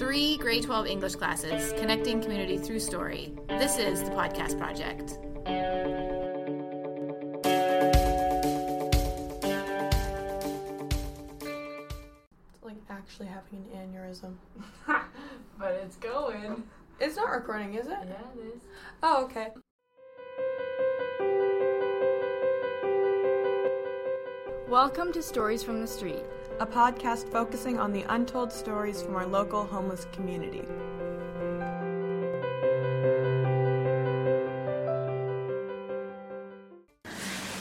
Three grade 12 English classes connecting community through story. This is the Podcast Project. It's like actually having an aneurysm. but it's going. It's not recording, is it? Yeah, it is. Oh, okay. Welcome to Stories from the Street. A podcast focusing on the untold stories from our local homeless community.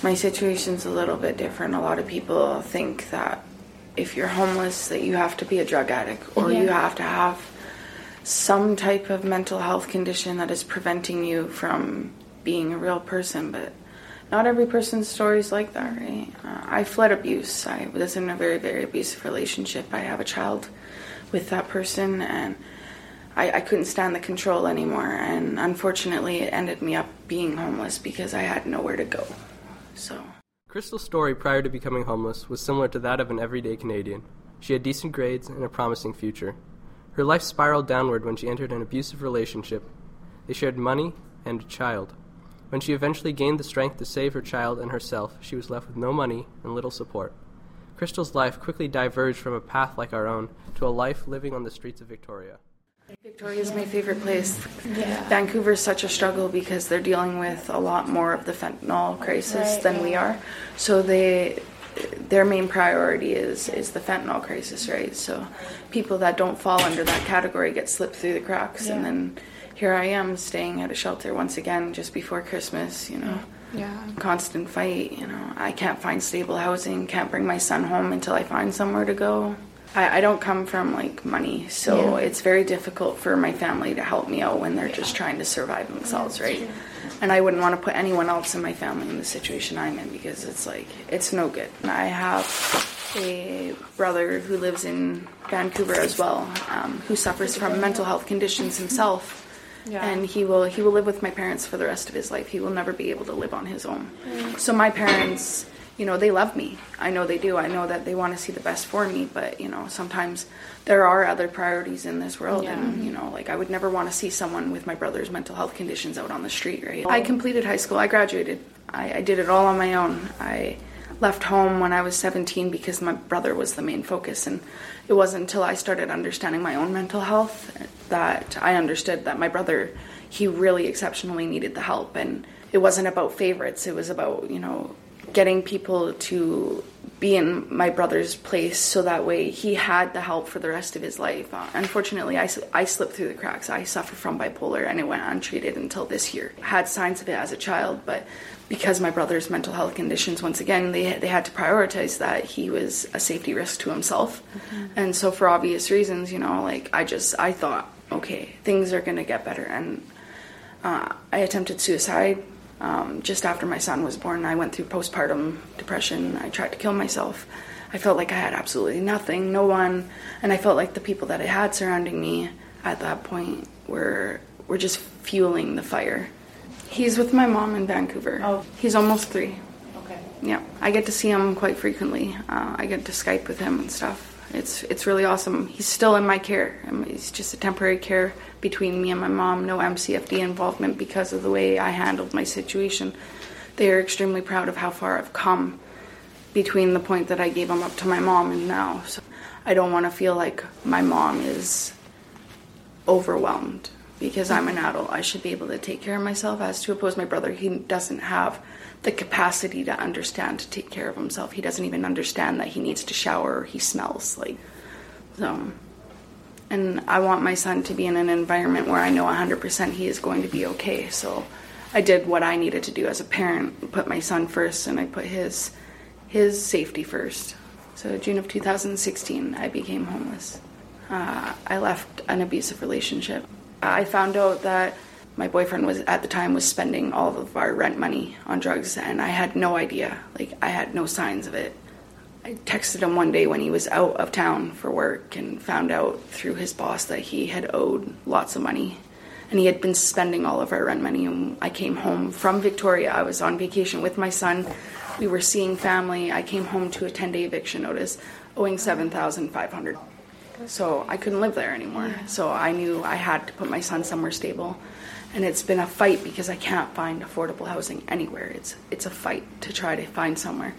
my situation's a little bit different. A lot of people think that if you're homeless that you have to be a drug addict or you have to have some type of mental health condition that is preventing you from being a real person, but not every person's story is like that, right? Uh, I fled abuse. I was in a very, very abusive relationship. I have a child with that person, and I, I couldn't stand the control anymore. And unfortunately, it ended me up being homeless because I had nowhere to go. So. Crystal's story prior to becoming homeless was similar to that of an everyday Canadian. She had decent grades and a promising future. Her life spiraled downward when she entered an abusive relationship. They shared money and a child. When she eventually gained the strength to save her child and herself, she was left with no money and little support. Crystal's life quickly diverged from a path like our own to a life living on the streets of Victoria. Victoria is my favorite place. Yeah. Vancouver is such a struggle because they're dealing with a lot more of the fentanyl crisis than we are. So they their main priority is is the fentanyl crisis, right? So people that don't fall under that category get slipped through the cracks and then here I am staying at a shelter once again just before Christmas, you know. Yeah. Constant fight, you know. I can't find stable housing, can't bring my son home until I find somewhere to go. I, I don't come from like money, so it's very difficult for my family to help me out when they're just trying to survive themselves, right? And I wouldn't want to put anyone else in my family in the situation I'm in because it's like it's no good. I have a brother who lives in Vancouver as well, um, who suffers from mental health conditions himself. And he will he will live with my parents for the rest of his life. He will never be able to live on his own. Mm. So my parents, you know, they love me. I know they do. I know that they want to see the best for me, but you know, sometimes there are other priorities in this world and you know, like I would never want to see someone with my brother's mental health conditions out on the street, right? I oh. completed high school. I graduated. I, I did it all on my own. I left home when I was 17 because my brother was the main focus. And it wasn't until I started understanding my own mental health that I understood that my brother, he really exceptionally needed the help. And it wasn't about favorites, it was about, you know, getting people to be in my brother's place so that way he had the help for the rest of his life. Uh, unfortunately, I slipped through the cracks. I suffer from bipolar and it went untreated until this year. Had signs of it as a child, but because my brother's mental health conditions, once again, they, they had to prioritize that he was a safety risk to himself. And so, for obvious reasons, you know, like I just, I thought, okay, things are going to get better. And uh, I attempted suicide um, just after my son was born. I went through postpartum depression. I tried to kill myself. I felt like I had absolutely nothing, no one, and I felt like the people that I had surrounding me at that point were were just fueling the fire. He's with my mom in Vancouver. Oh. He's almost three. Okay. Yeah, I get to see him quite frequently. Uh, I get to Skype with him and stuff. It's it's really awesome. He's still in my care. Um, He's just a temporary care between me and my mom. No MCFD involvement because of the way I handled my situation. They are extremely proud of how far I've come between the point that I gave him up to my mom and now. So I don't want to feel like my mom is overwhelmed because I'm an adult. I should be able to take care of myself. As to oppose my brother, he doesn't have the capacity to understand to take care of himself. He doesn't even understand that he needs to shower. He smells like so. And I want my son to be in an environment where I know 100% he is going to be okay. So I did what I needed to do as a parent, put my son first, and I put his his safety first. So June of 2016, I became homeless. Uh, I left an abusive relationship. I found out that my boyfriend was at the time was spending all of our rent money on drugs, and I had no idea. Like I had no signs of it. I texted him one day when he was out of town for work and found out through his boss that he had owed lots of money. And he had been spending all of our rent money. And I came home from Victoria. I was on vacation with my son. We were seeing family. I came home to a 10 day eviction notice, owing 7500 So I couldn't live there anymore. So I knew I had to put my son somewhere stable. And it's been a fight because I can't find affordable housing anywhere. It's it's a fight to try to find somewhere.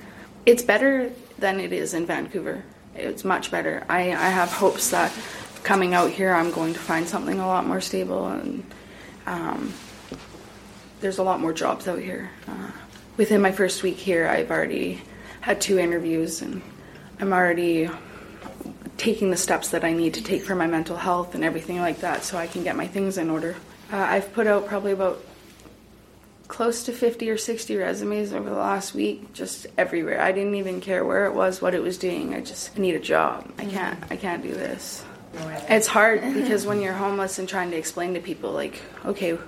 It's better than it is in Vancouver. It's much better. I, I have hopes that coming out here, I'm going to find something a lot more stable and um, there's a lot more jobs out here. Uh, within my first week here, I've already had two interviews and I'm already taking the steps that I need to take for my mental health and everything like that so I can get my things in order. Uh, I've put out probably about close to 50 or 60 resumes over the last week just everywhere. I didn't even care where it was what it was doing. I just I need a job. I can't i can't do this. It's hard because when you're homeless and trying to explain to people like okay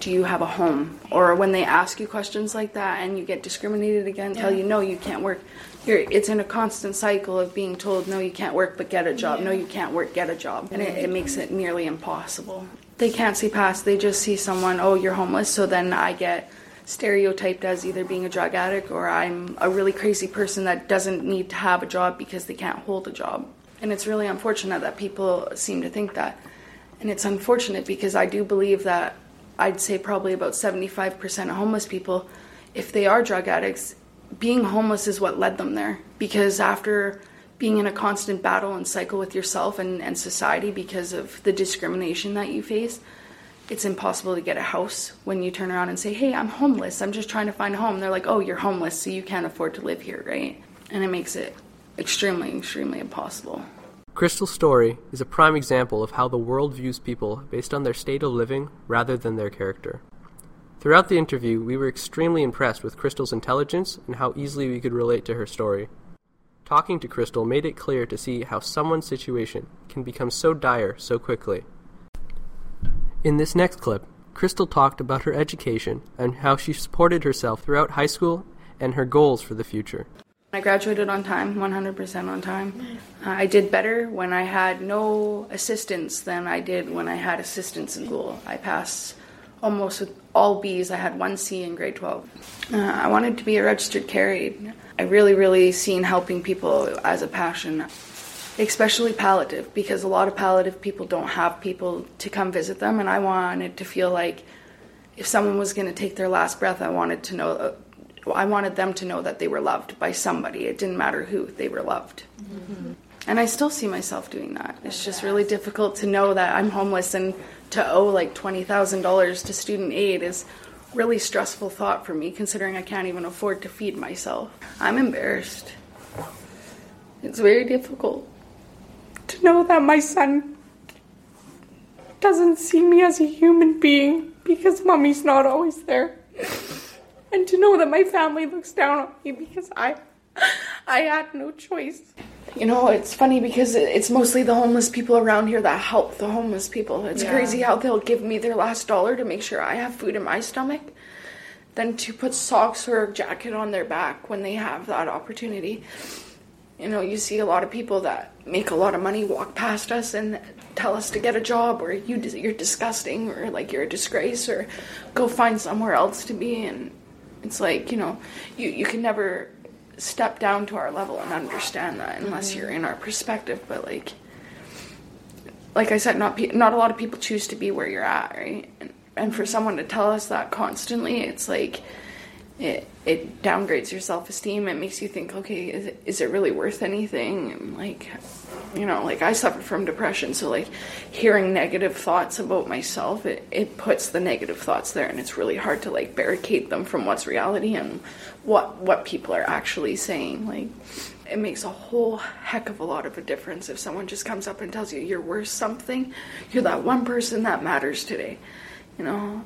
do you have a home? Or when they ask you questions like that and you get discriminated against tell you no you can't work. You're, it's in a constant cycle of being told no you can't work but get a job. No you can't work get a job. And it, it makes it nearly impossible. They can't see past they just see someone oh you're homeless. So then i get stereotyped as either being a drug addict or i'm a really crazy person that doesn't need to have a job because they can't hold a job. And it's really unfortunate that people seem to think that. And it's unfortunate because i do believe that i'd say probably about 75% of homeless people if they are drug addicts being homeless is what led them there. Because after being in a constant battle and cycle with yourself and, and society because of the discrimination that you face it's impossible to get a house when you turn around and say hey i'm homeless. I'm just trying to find a home. They're like oh you're homeless so you can't afford to live here right? And it makes it extremely extremely impossible Crystal's story is a prime example of how the world views people based on their state of living rather than their character. Throughout the interview, we were extremely impressed with Crystal's intelligence and how easily we could relate to her story. Talking to Crystal made it clear to see how someone's situation can become so dire so quickly. In this next clip, Crystal talked about her education and how she supported herself throughout high school and her goals for the future. I graduated on time, 100% on time. Uh, I did better when I had no assistance than I did when I had assistance in school. I passed almost with all B's. I had one C in grade 12. Uh, I wanted to be a registered carried. I really, really seen helping people as a passion, especially palliative, because a lot of palliative people don't have people to come visit them, and I wanted to feel like if someone was going to take their last breath, I wanted to know. I wanted them to know that they were loved by somebody. It didn't matter who, they were loved. Mm-hmm. And I still see myself doing that. It's just really difficult to know that I'm homeless and to owe like $20,000 to student aid is really stressful thought for me considering I can't even afford to feed myself. I'm embarrassed. It's very difficult to know that my son doesn't see me as a human being because mommy's not always there. And to know that my family looks down on me because I I had no choice. You know, it's funny because it's mostly the homeless people around here that help the homeless people. It's yeah. crazy how they'll give me their last dollar to make sure I have food in my stomach than to put socks or a jacket on their back when they have that opportunity. You know, you see a lot of people that make a lot of money walk past us and tell us to get a job or you you're disgusting or like you're a disgrace or go find somewhere else to be and it's like, you know, you, you can never step down to our level and understand that unless mm-hmm. you're in our perspective. But like, like I said, not pe- not a lot of people choose to be where you're at, right? And, and for someone to tell us that constantly, it's like it it downgrades your self esteem. It makes you think, okay, is it, is it really worth anything? And like, you know, like I suffer from depression, so like hearing negative thoughts about myself, it, it puts the negative thoughts there, and it's really hard to like barricade them from what's reality and what what people are actually saying. Like, it makes a whole heck of a lot of a difference if someone just comes up and tells you you're worth something. You're that one person that matters today. You know,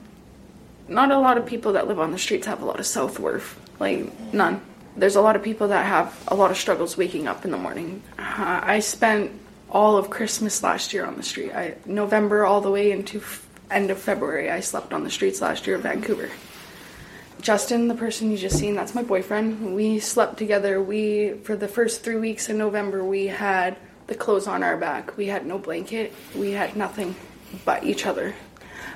not a lot of people that live on the streets have a lot of self worth. Like none there's a lot of people that have a lot of struggles waking up in the morning. Uh, I spent all of Christmas last year on the street. I November all the way into f- end of February. I slept on the streets last year in Vancouver. Justin, the person you just seen, that's my boyfriend. We slept together. We for the first three weeks in November, we had the clothes on our back. We had no blanket. We had nothing but each other.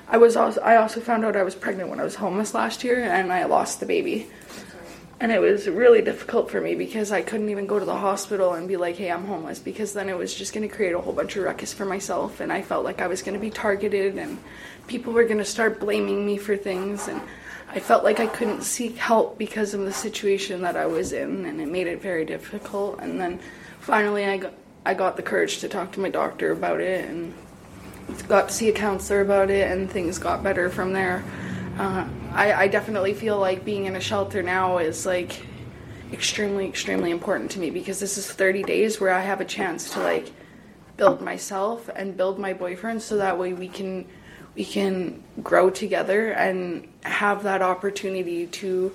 I was also I also found out I was pregnant when I was homeless last year, and I lost the baby And it was really difficult for me because I couldn't even go to the hospital and be like, hey, I'm homeless, because then it was just going to create a whole bunch of ruckus for myself. And I felt like I was going to be targeted and people were going to start blaming me for things. And I felt like I couldn't seek help because of the situation that I was in, and it made it very difficult. And then finally, I got, I got the courage to talk to my doctor about it and got to see a counselor about it, and things got better from there. Uh, I, I definitely feel like being in a shelter now is like extremely, extremely important to me because this is 30 days where I have a chance to like build myself and build my boyfriend so that way we can we can grow together and have that opportunity to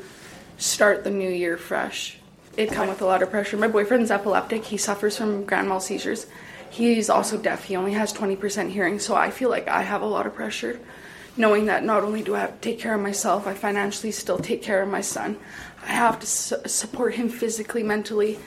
start the new year fresh. It come with a lot of pressure. My boyfriend's epileptic. He suffers from grand mal seizures. He's also deaf. He only has 20% hearing, so I feel like I have a lot of pressure knowing that not only do I have to take care of myself, I financially still take care of my son. I have to su- support him physically, mentally,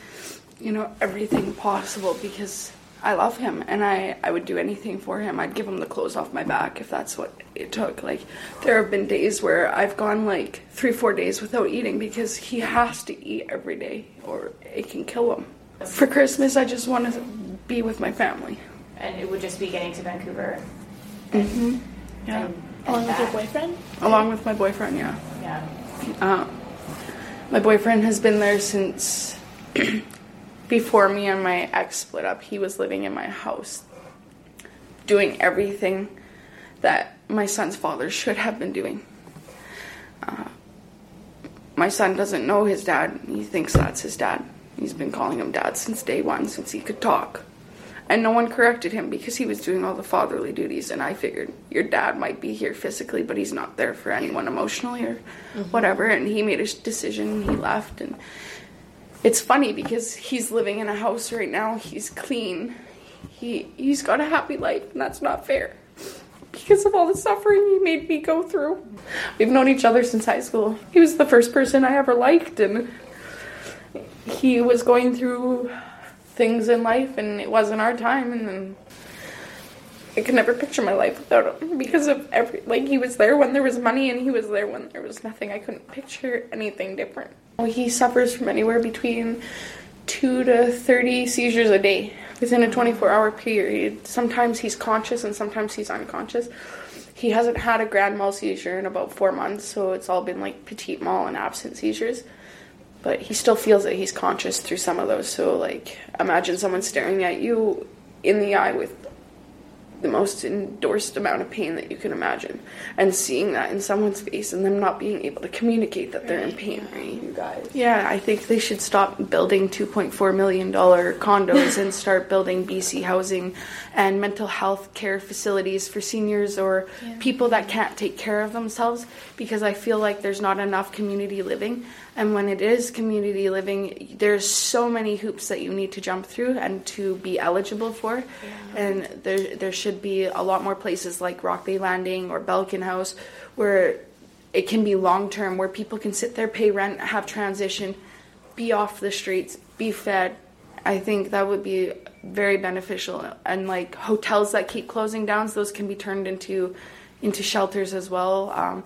you know, everything possible because I love him and I, I would do anything for him. I'd give him the clothes off my back if that's what it took. Like, there have been days where I've gone like three, four days without eating because he has to eat every day or it can kill him. For Christmas, I just want to be with my family. And it would just be getting to Vancouver. Mm-hmm. Yeah. And, Along with your boyfriend? Along with my boyfriend, yeah. Yeah. Uh, my boyfriend has been there since before me and my ex split up. He was living in my house, doing everything that my son's father should have been doing. Uh, my son doesn't know his dad. He thinks that's his dad. He's been calling him dad since day one, since he could talk. And no one corrected him because he was doing all the fatherly duties. And I figured your dad might be here physically, but he's not there for anyone emotionally or mm-hmm. whatever. And he made a decision. He left. And it's funny because he's living in a house right now. He's clean. He he's got a happy life, and that's not fair because of all the suffering he made me go through. We've known each other since high school. He was the first person I ever liked, and he was going through things in life, and it wasn't our time. And then I could never picture my life without him because of every like he was there when there was money, and he was there when there was nothing. I couldn't picture anything different. He suffers from anywhere between two to 30 seizures a day within a 24 hour period. Sometimes he's conscious and sometimes he's unconscious. He hasn't had a grand mal seizure in about four months, so it's all been like petit mal and absent seizures. But he still feels that he's conscious through some of those. So, like, imagine someone staring at you in the eye with the most endorsed amount of pain that you can imagine. And seeing that in someone's face and them not being able to communicate that they're in pain. Right you guys. Yeah i think they should stop building 2.4 million dollar condos and start building bc housing and mental health care facilities for seniors or people that can't take care of themselves because i feel like there's not enough community living. And when it is community living there's so many hoops that you need to jump through and to be eligible for. And there there should be a lot more places like Rock Bay Landing or Belkin House where it can be long term where people can sit there pay rent have transition be off the streets be fed. I think that would be very beneficial. And like hotels that keep closing down those can be turned into into shelters as well. Um,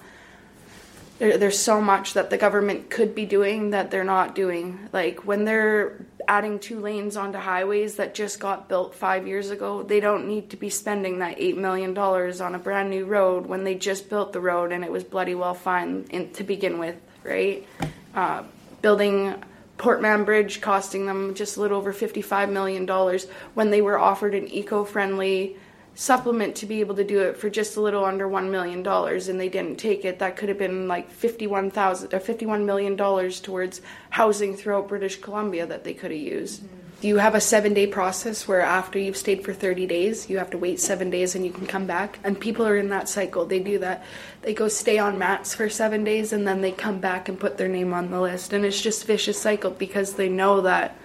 there, there's so much that the government could be doing that they're not doing. Like when they're adding two lanes onto highways that just got built five years ago, they don't need to be spending that eight million dollars on a brand new road when they just built the road and it was bloody well fine in, to begin with, right? Uh, building Port Mann Bridge costing them just a little over fifty-five million dollars when they were offered an eco-friendly supplement to be able to do it for just a little under one million dollars and they didn't take it. That could have been like 51,000 or 51 million dollars towards housing throughout British Columbia that they could have used mm-hmm. you have a 7 day process where after you've stayed for 30 days you have to wait 7 days and you can come back. And people are in that cycle. They do that. They go stay on mats for 7 days and then they come back and put their name on the list. And it's just vicious cycle because they know that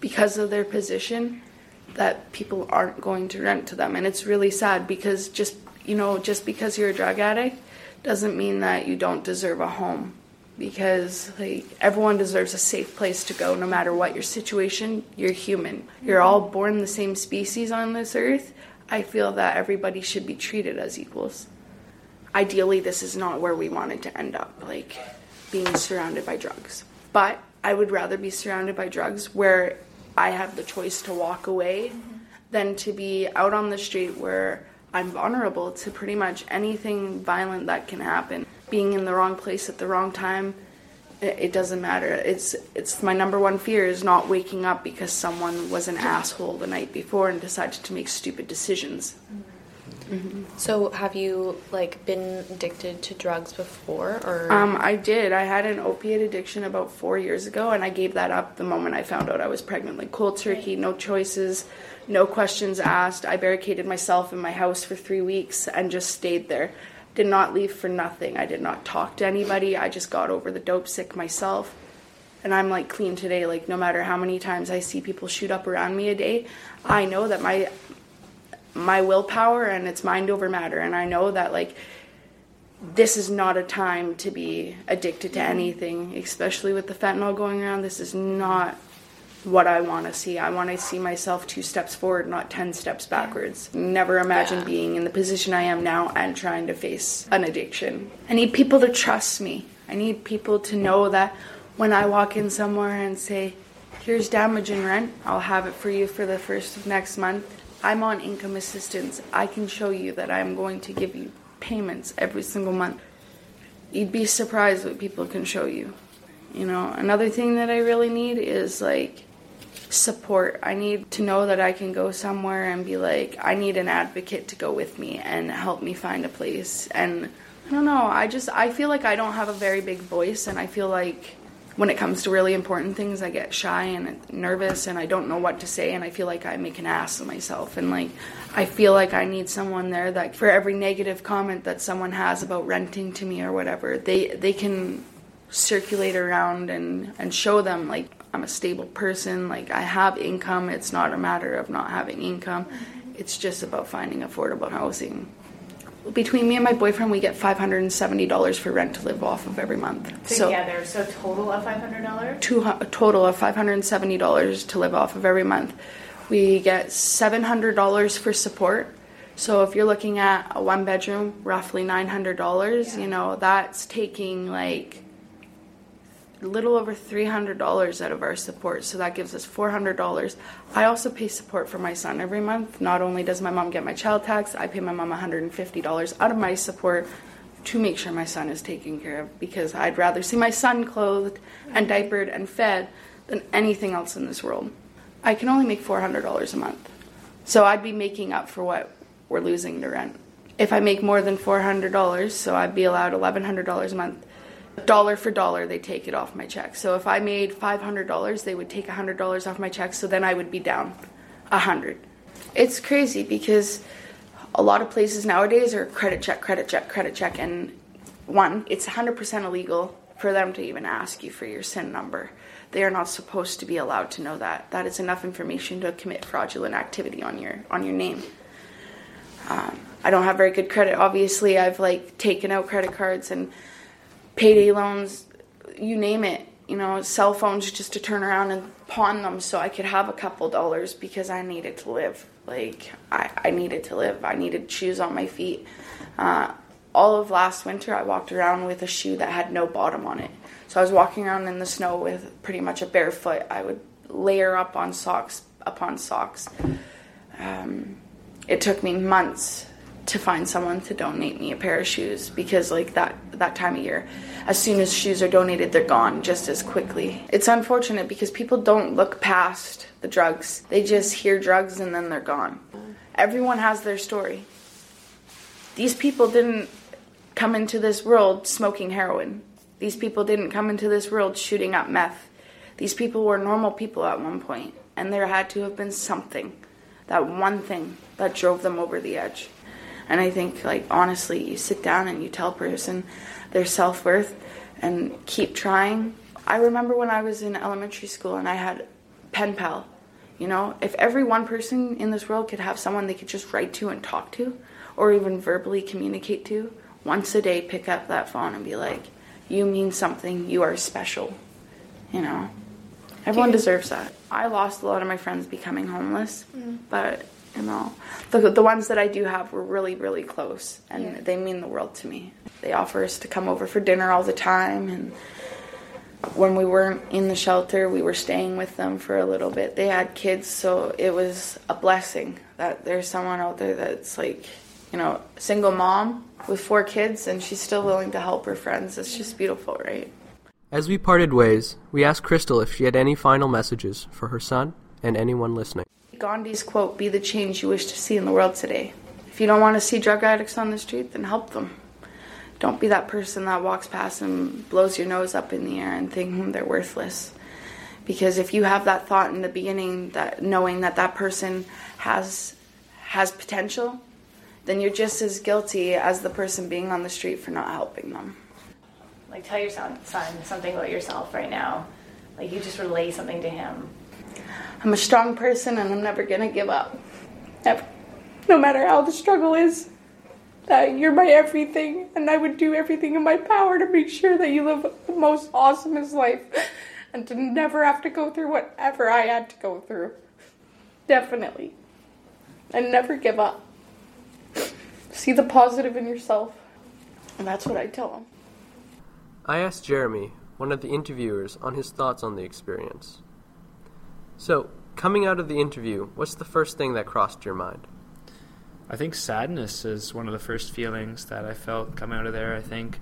because of their position that people aren't going to rent to them. And it's really sad because just you know just because you're a drug addict doesn't mean that you don't deserve a home. Because like everyone deserves a safe place to go no matter what your situation. You're human. You're all born the same species on this earth. I feel that everybody should be treated as equals. Ideally this is not where we wanted to end up like being surrounded by drugs. But I would rather be surrounded by drugs where I have the choice to walk away than to be out on the street where I'm vulnerable to pretty much anything violent that can happen. Being in the wrong place at the wrong time, it, doesn't matter. It's it's my number one fear is not waking up because someone was an asshole the night before and decided to make stupid decisions. So, have you like been addicted to drugs before, or Um, I did. I had an opiate addiction about four years ago, and I gave that up the moment I found out I was pregnant. Like cold turkey, no choices, no questions asked. I barricaded myself in my house for three weeks and just stayed there. Did not leave for nothing. I did not talk to anybody. I just got over the dope sick myself. And I'm like clean today. Like, no matter how many times I see people shoot up around me a day, I know that my my willpower and it's mind over matter. And i know that like this is not a time to be addicted to anything especially with the fentanyl going around. This is not what i want to see. I want to see myself two steps forward not 10 steps backwards. Never imagine being in the position i am now and trying to face an addiction. I need people to trust me. I need people to know that when i walk in somewhere and say here's damage and rent i'll have it for you for the first of next month I'm on income assistance. I can show you that I'm going to give you payments every single month. You'd be surprised what people can show you. You know, another thing that I really need is like support. I need to know that I can go somewhere and be like, I need an advocate to go with me and help me find a place. And I don't know, I just I feel like I don't have a very big voice and I feel like when it comes to really important things, I get shy and nervous and I don't know what to say and I feel like I make an ass of myself and like I feel like I need someone there that for every negative comment that someone has about renting to me or whatever, they they can circulate around and and show them like I'm a stable person, like I have income. It's not a matter of not having income. It's just about finding affordable housing. Between me and my boyfriend, we get five hundred and seventy dollars for rent to live off of every month. So Together, so total of five hundred dollars. two a total of five hundred and seventy dollars to live off of every month. We get seven hundred dollars for support. So if you're looking at a one bedroom, roughly nine hundred dollars, you know that's taking like little over three hundred dollars out of our support. So that gives us four hundred dollars. I also pay support for my son every month. Not only does my mom get my child tax, I pay my mom one hundred and fifty dollars out of my support to make sure my son is taken care of because I'd rather see my son clothed and diapered and fed than anything else in this world. I can only make $400 a month. So I'd be making up for what we're losing to rent. If I make more than $400, so I'd be allowed $1,100 a month, dollar for dollar, they take it off my check. So if I made $500, they would take $100 off my check, so then I would be down 100 It's crazy because a lot of places nowadays are credit check, credit check, credit check, and one, it's 100% illegal for them to even ask you for your SIN number. They are not supposed to be allowed to know that. That is enough information to commit fraudulent activity on your on your name. Um, I don't have very good credit. Obviously, I've like taken out credit cards and payday loans, you name it. You know, cell phones just to turn around and pawn them so I could have a couple dollars because I needed to live. Like I, I needed to live. I needed shoes on my feet. Uh, all of last winter, I walked around with a shoe that had no bottom on it. So I was walking around in the snow with pretty much a bare foot. I would layer up on socks upon socks. Um, it took me months to find someone to donate me a pair of shoes because like that that time of year as soon as shoes are donated they're gone just as quickly. It's unfortunate because people don't look past the drugs. They just hear drugs and then they're gone. Everyone has their story. These people didn't come into this world smoking heroin. These people didn't come into this world shooting up meth. These people were normal people at one point and there had to have been something that one thing that drove them over the edge and I think, like, honestly, you sit down and you tell a person their self worth and keep trying. I remember when I was in elementary school and I had pen pal. You know, if every one person in this world could have someone they could just write to and talk to, or even verbally communicate to, once a day pick up that phone and be like, you mean something, you are special. You know, everyone deserves that. I lost a lot of my friends becoming homeless, mm. but You know, the the ones that I do have were really really close, and Yeah. they mean the world to me. They offer us to come over for dinner all the time, and when we weren't in the shelter, we were staying with them for a little bit. They had kids, so it was a blessing that there's someone out there that's like, you know, single mom with four kids, and she's still willing to help her friends. It's just beautiful, right? As we parted ways, we asked Crystal if she had any final messages for her son and anyone listening. Gandhi's quote, be the change you wish to see in the world today. If you don't want to see drug addicts on the street, then help them. Don't be that person that walks past and blows your nose up in the air and think hmm, they're worthless. Because if you have that thought in the beginning, that knowing that that person has has potential, then you're just as guilty as the person being on the street for not helping them. Like, tell your son, son something about yourself right now. Like, you just relay something to him. I'm a strong person and I'm never gonna give up. Ever. No matter how the struggle is. That you're my everything and I would do everything in my power to make sure that you live the most awesomest life and to never have to go through whatever I had to go through. Definitely. And never give up. See the positive in yourself. And that's what I tell them. I asked Jeremy, one of the interviewers, on his thoughts on the experience. So, coming out of the interview, what's the first thing that crossed your mind? I think sadness is one of the first feelings that I felt coming out of there. I think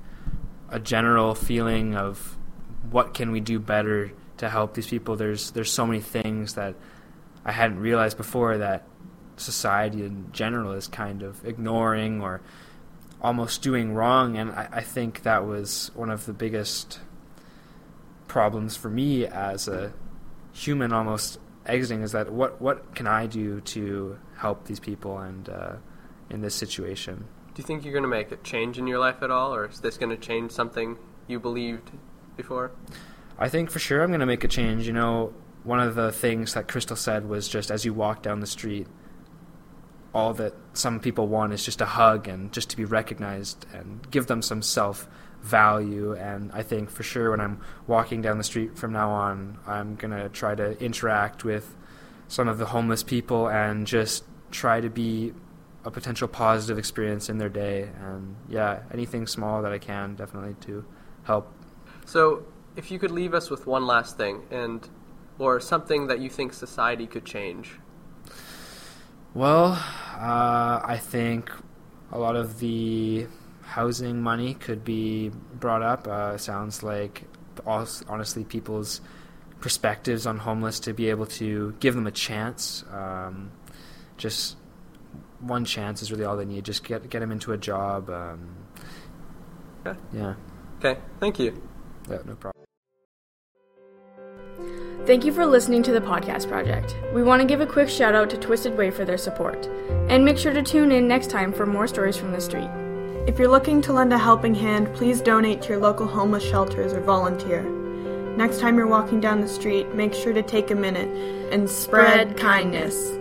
a general feeling of what can we do better to help these people. There's there's so many things that I hadn't realized before that society in general is kind of ignoring or almost doing wrong, and I, I think that was one of the biggest problems for me as a human almost exiting is that what what can I do to help these people and uh, in this situation? Do you think you're going to make a change in your life at all, or is this going to change something you believed before? I think for sure I'm going to make a change. You know, one of the things that Crystal said was just as you walk down the street, all that some people want is just a hug and just to be recognized and give them some self value. And I think for sure when I'm walking down the street from now on, I'm going to try to interact with some of the homeless people and just try to be a potential positive experience in their day. And yeah, anything small that I can definitely to help. So, if you could leave us with one last thing, and or something that you think society could change, Well, uh, I think a lot of the housing money could be brought up. Uh, sounds like, hos- honestly, people's perspectives on homeless to be able to give them a chance. Um, just one chance is really all they need. Just get get them into a job. Um, Okay. yeah, okay, thank you. yeah, no problem. Thank you for listening to the podcast project. We want to give a quick shout out to Twisted Way for their support. And make sure to tune in next time for more stories from the street. If you're looking to lend a helping hand, please donate to your local homeless shelters or volunteer. Next time you're walking down the street, make sure to take a minute and spread, Spread kindness.